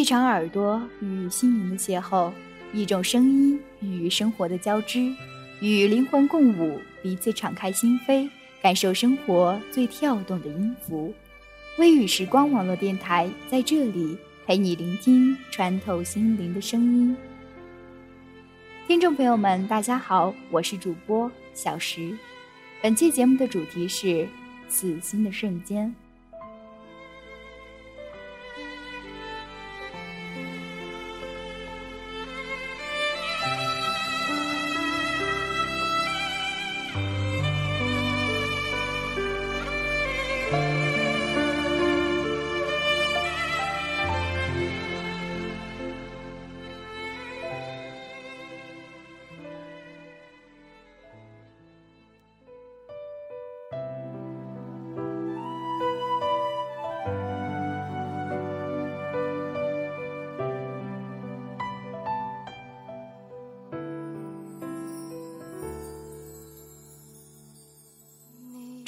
一场耳朵与心灵的邂逅，一种声音与生活的交织，与灵魂共舞，彼此敞开心扉，感受生活最跳动的音符。微雨时光网络电台在这里陪你聆听穿透心灵的声音。听众朋友们，大家好，我是主播小石。本期节目的主题是死心的瞬间。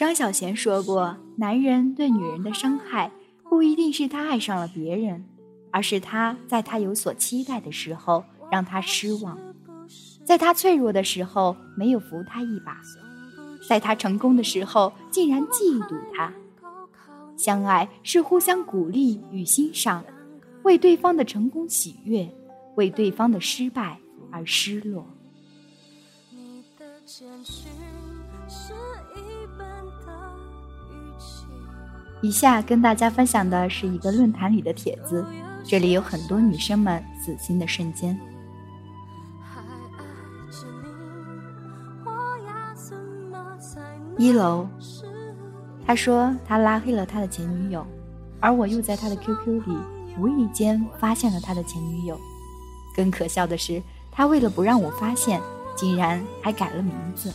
张小娴说过：“男人对女人的伤害，不一定是他爱上了别人，而是他在他有所期待的时候让他失望，在他脆弱的时候没有扶他一把，在他成功的时候竟然嫉妒他。相爱是互相鼓励与欣赏，为对方的成功喜悦，为对方的失败而失落。”你的坚持以下跟大家分享的是一个论坛里的帖子，这里有很多女生们死心的瞬间。一楼，他说他拉黑了他的前女友，而我又在他的 QQ 里无意间发现了他的前女友。更可笑的是，他为了不让我发现，竟然还改了名字。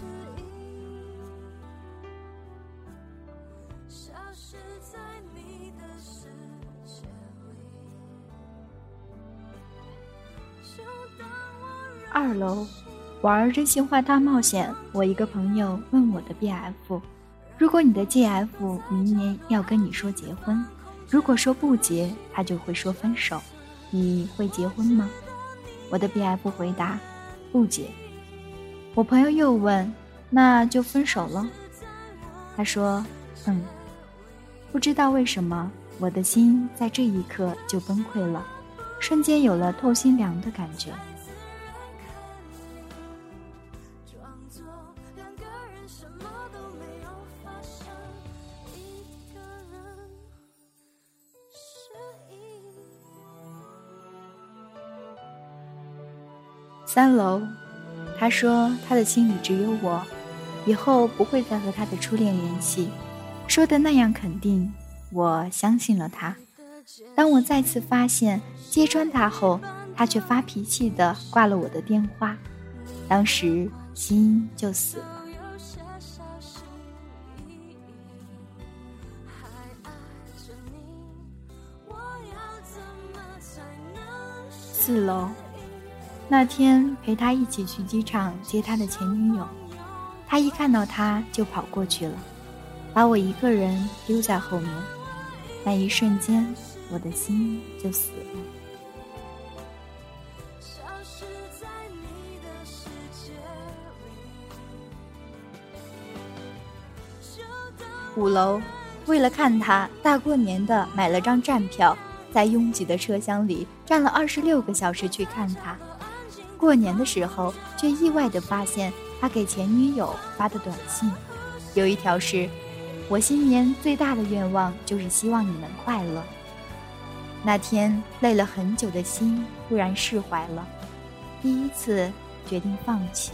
二楼，玩真心话大冒险。我一个朋友问我的 BF：“ 如果你的 GF 明年要跟你说结婚，如果说不结，他就会说分手，你会结婚吗？”我的 BF 回答：“不结。”我朋友又问：“那就分手了？”他说：“嗯。”不知道为什么，我的心在这一刻就崩溃了，瞬间有了透心凉的感觉。三楼，他说他的心里只有我，以后不会再和他的初恋联系，说的那样肯定，我相信了他。当我再次发现揭穿他后，他却发脾气的挂了我的电话，当时心就死了。四楼。那天陪他一起去机场接他的前女友，他一看到他就跑过去了，把我一个人丢在后面。那一瞬间，我的心就死了。五楼，为了看他，大过年的买了张站票，在拥挤的车厢里站了二十六个小时去看他。过年的时候，却意外地发现他给前女友发的短信，有一条是：“我新年最大的愿望就是希望你能快乐。”那天累了很久的心突然释怀了，第一次决定放弃。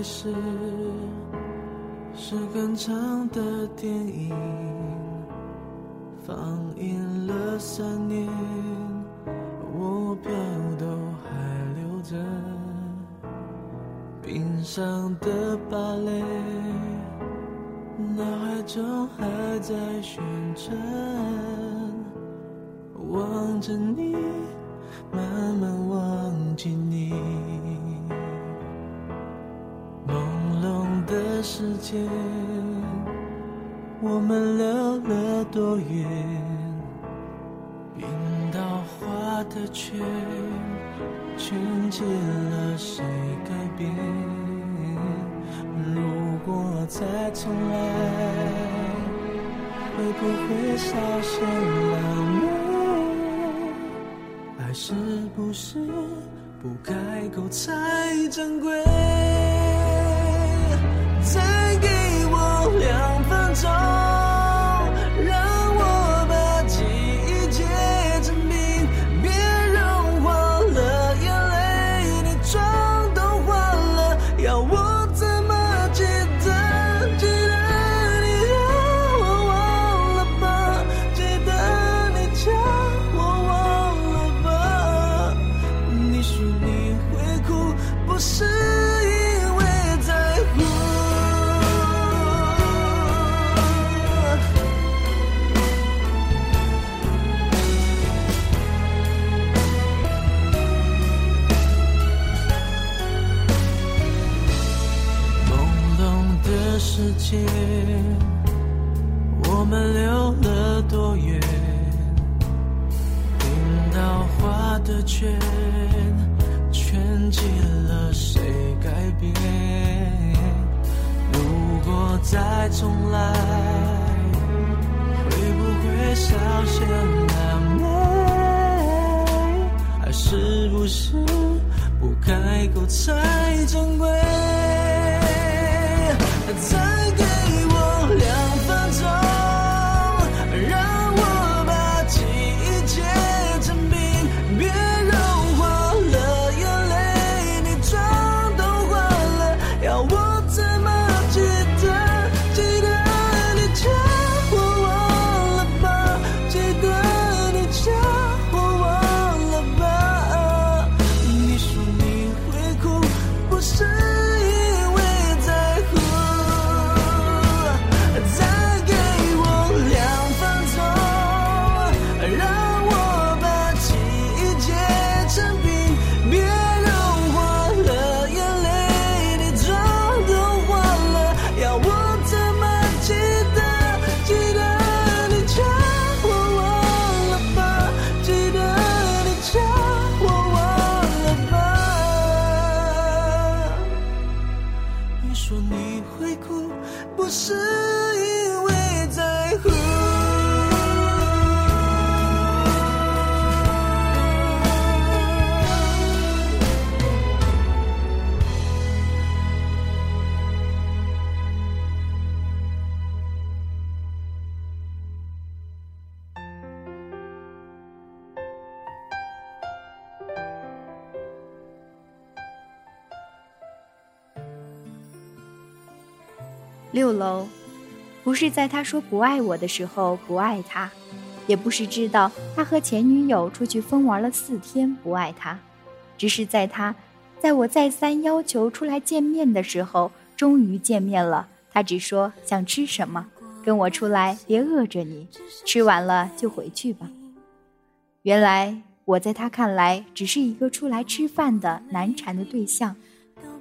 开始是很长的电影，放映了三年，我票都还留着。冰上的芭蕾，脑海中还在旋转，望着你，慢慢忘记你。时间，我们溜了多远？冰刀划的圈，圈起了谁改变？如果再重来，会不会稍显浪漫？爱是不是不开口才珍贵？不开口才珍贵？六楼，不是在他说不爱我的时候不爱他，也不是知道他和前女友出去疯玩了四天不爱他，只是在他，在我再三要求出来见面的时候，终于见面了。他只说想吃什么，跟我出来，别饿着你，吃完了就回去吧。原来我在他看来只是一个出来吃饭的难缠的对象。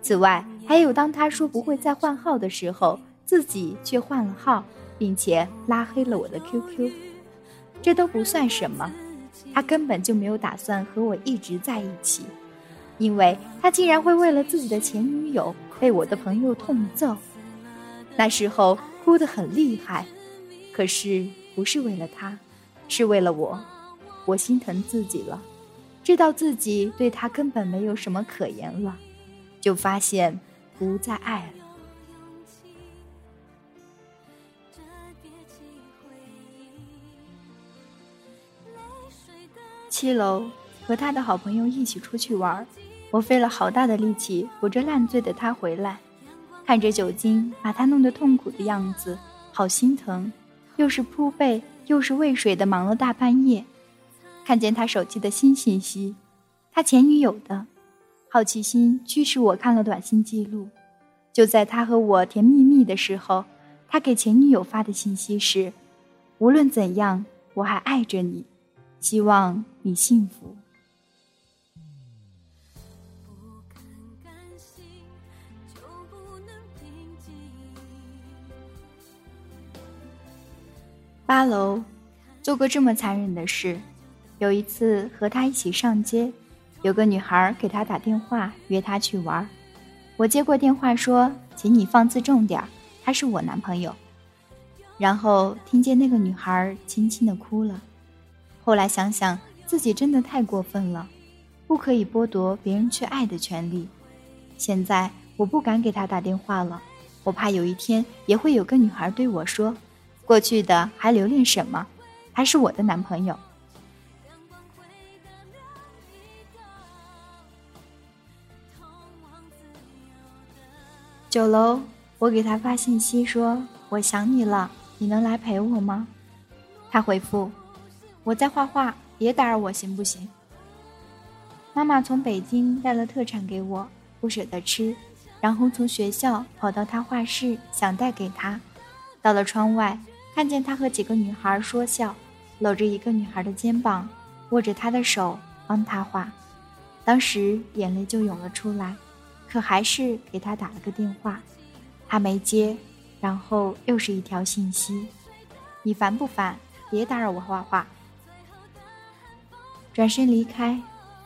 此外，还有当他说不会再换号的时候，自己却换了号，并且拉黑了我的 QQ。这都不算什么，他根本就没有打算和我一直在一起，因为他竟然会为了自己的前女友被我的朋友痛揍。那时候哭得很厉害，可是不是为了他，是为了我。我心疼自己了，知道自己对他根本没有什么可言了，就发现不再爱了。七楼和他的好朋友一起出去玩，我费了好大的力气扶着烂醉的他回来，看着酒精把他弄得痛苦的样子，好心疼。又是铺被，又是喂水的，忙了大半夜。看见他手机的新信息，他前女友的，好奇心驱使我看了短信记录。就在他和我甜蜜蜜的时候，他给前女友发的信息是：“无论怎样，我还爱着你，希望你幸福。”八楼，做过这么残忍的事。有一次和他一起上街，有个女孩给他打电话约他去玩。我接过电话说：“请你放自重点，他是我男朋友。”然后听见那个女孩轻轻的哭了。后来想想自己真的太过分了，不可以剥夺别人去爱的权利。现在我不敢给他打电话了，我怕有一天也会有个女孩对我说。过去的还留恋什么？还是我的男朋友。九楼，我给他发信息说：“我想你了，你能来陪我吗？”他回复：“我在画画，别打扰我，行不行？”妈妈从北京带了特产给我，不舍得吃，然后从学校跑到他画室，想带给他。到了窗外。看见他和几个女孩说笑，搂着一个女孩的肩膀，握着她的手帮她画，当时眼泪就涌了出来，可还是给他打了个电话，他没接，然后又是一条信息：“你烦不烦？别打扰我画画。”转身离开，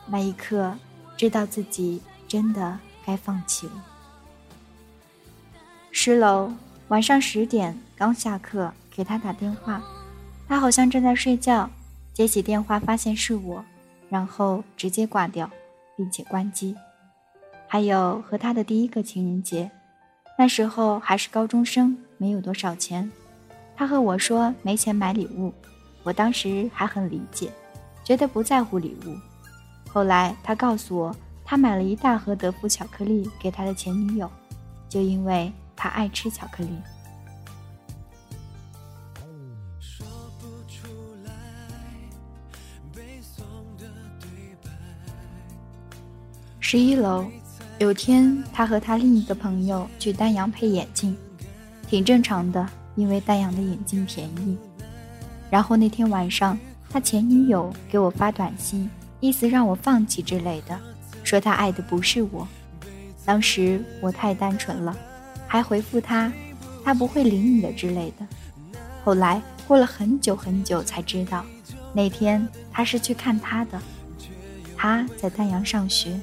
那一刻知道自己真的该放弃了。十楼，晚上十点刚下课。给他打电话，他好像正在睡觉，接起电话发现是我，然后直接挂掉，并且关机。还有和他的第一个情人节，那时候还是高中生，没有多少钱，他和我说没钱买礼物，我当时还很理解，觉得不在乎礼物。后来他告诉我，他买了一大盒德芙巧克力给他的前女友，就因为他爱吃巧克力。十一楼，有天他和他另一个朋友去丹阳配眼镜，挺正常的，因为丹阳的眼镜便宜。然后那天晚上，他前女友给我发短信，意思让我放弃之类的，说他爱的不是我。当时我太单纯了，还回复他，他不会理你的之类的。后来过了很久很久才知道，那天他是去看他的，他在丹阳上学。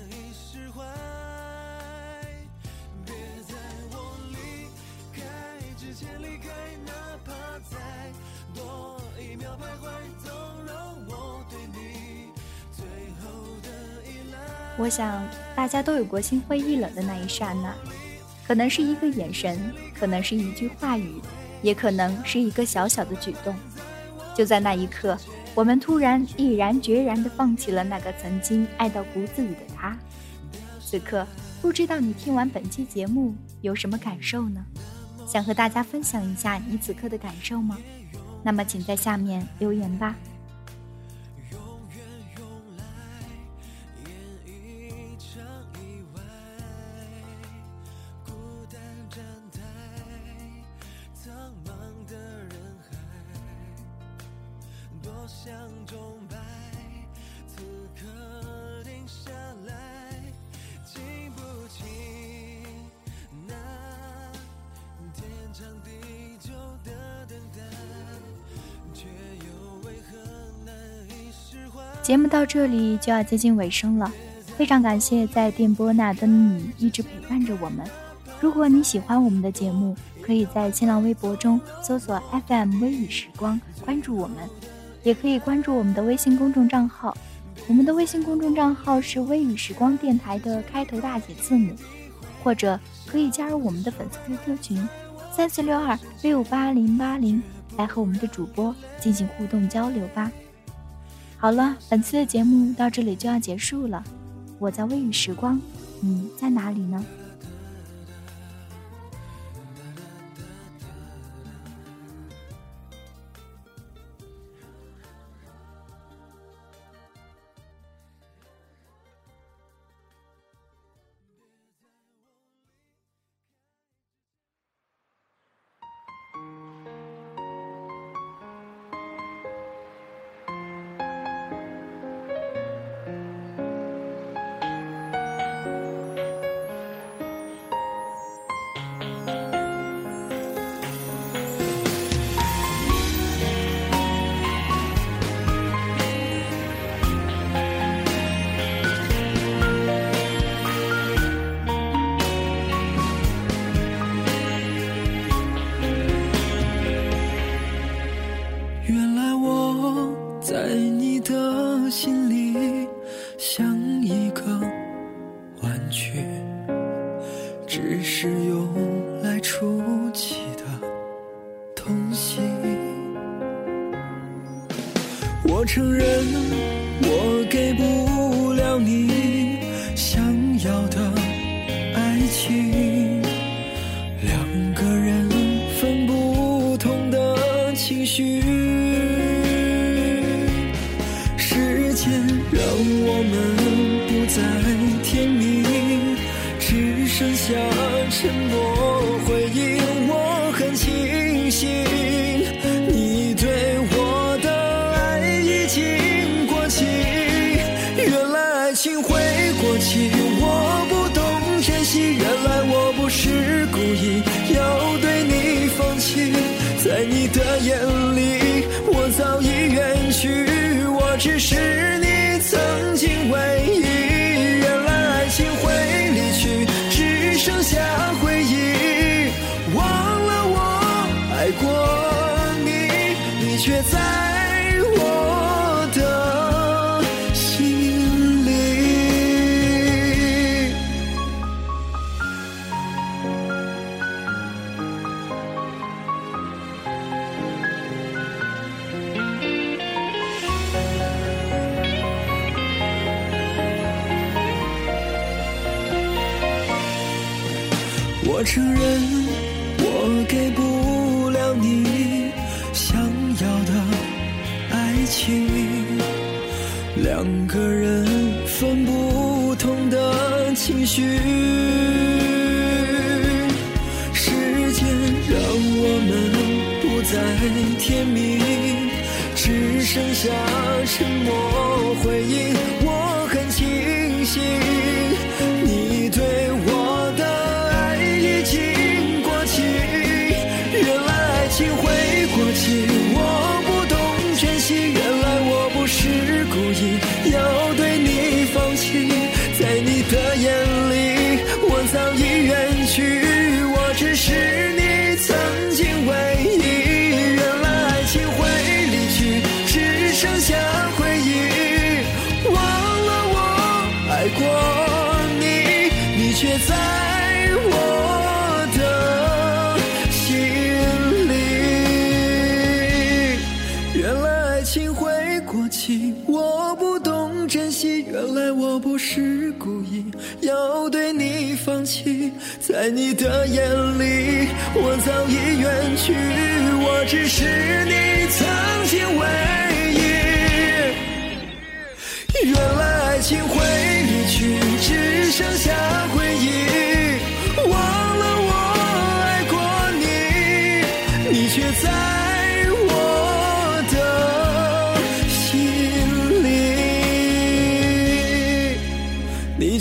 我想大家都有过心灰意冷的那一刹那，可能是一个眼神，可能是一句话语，也可能是一个小小的举动。就在那一刻，我们突然毅然决然地放弃了那个曾经爱到骨子里的他。此刻，不知道你听完本期节目有什么感受呢？想和大家分享一下你此刻的感受吗？那么，请在下面留言吧。像钟摆，此刻停下来，记不清那天长地久的等待，却又为何难以释怀节目到这里就要接近尾声了，非常感谢在电波那的你一直陪伴着我们。如果你喜欢我们的节目，可以在新浪微博中搜索 FM 微雨时光，关注我们，也可以关注我们的微信公众账号。我们的微信公众账号是微雨时光电台的开头大写字母，或者可以加入我们的粉丝 QQ 群三四六二六八零八零，来和我们的主播进行互动交流吧。好了，本次的节目到这里就要结束了。我在微雨时光，你在哪里呢？去，只是用来出气的东西。我承认我承认我给不了你想要的爱情，两个人分不同的情绪。时间让我们不再甜蜜，只剩下沉默回应。我很清醒在我的心里。原来爱情会过期，我不懂珍惜。原来我不是故意要对你放弃，在你的眼里，我早已远去。我只是你曾经唯一。原来爱情会离去，只剩下回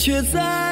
却在。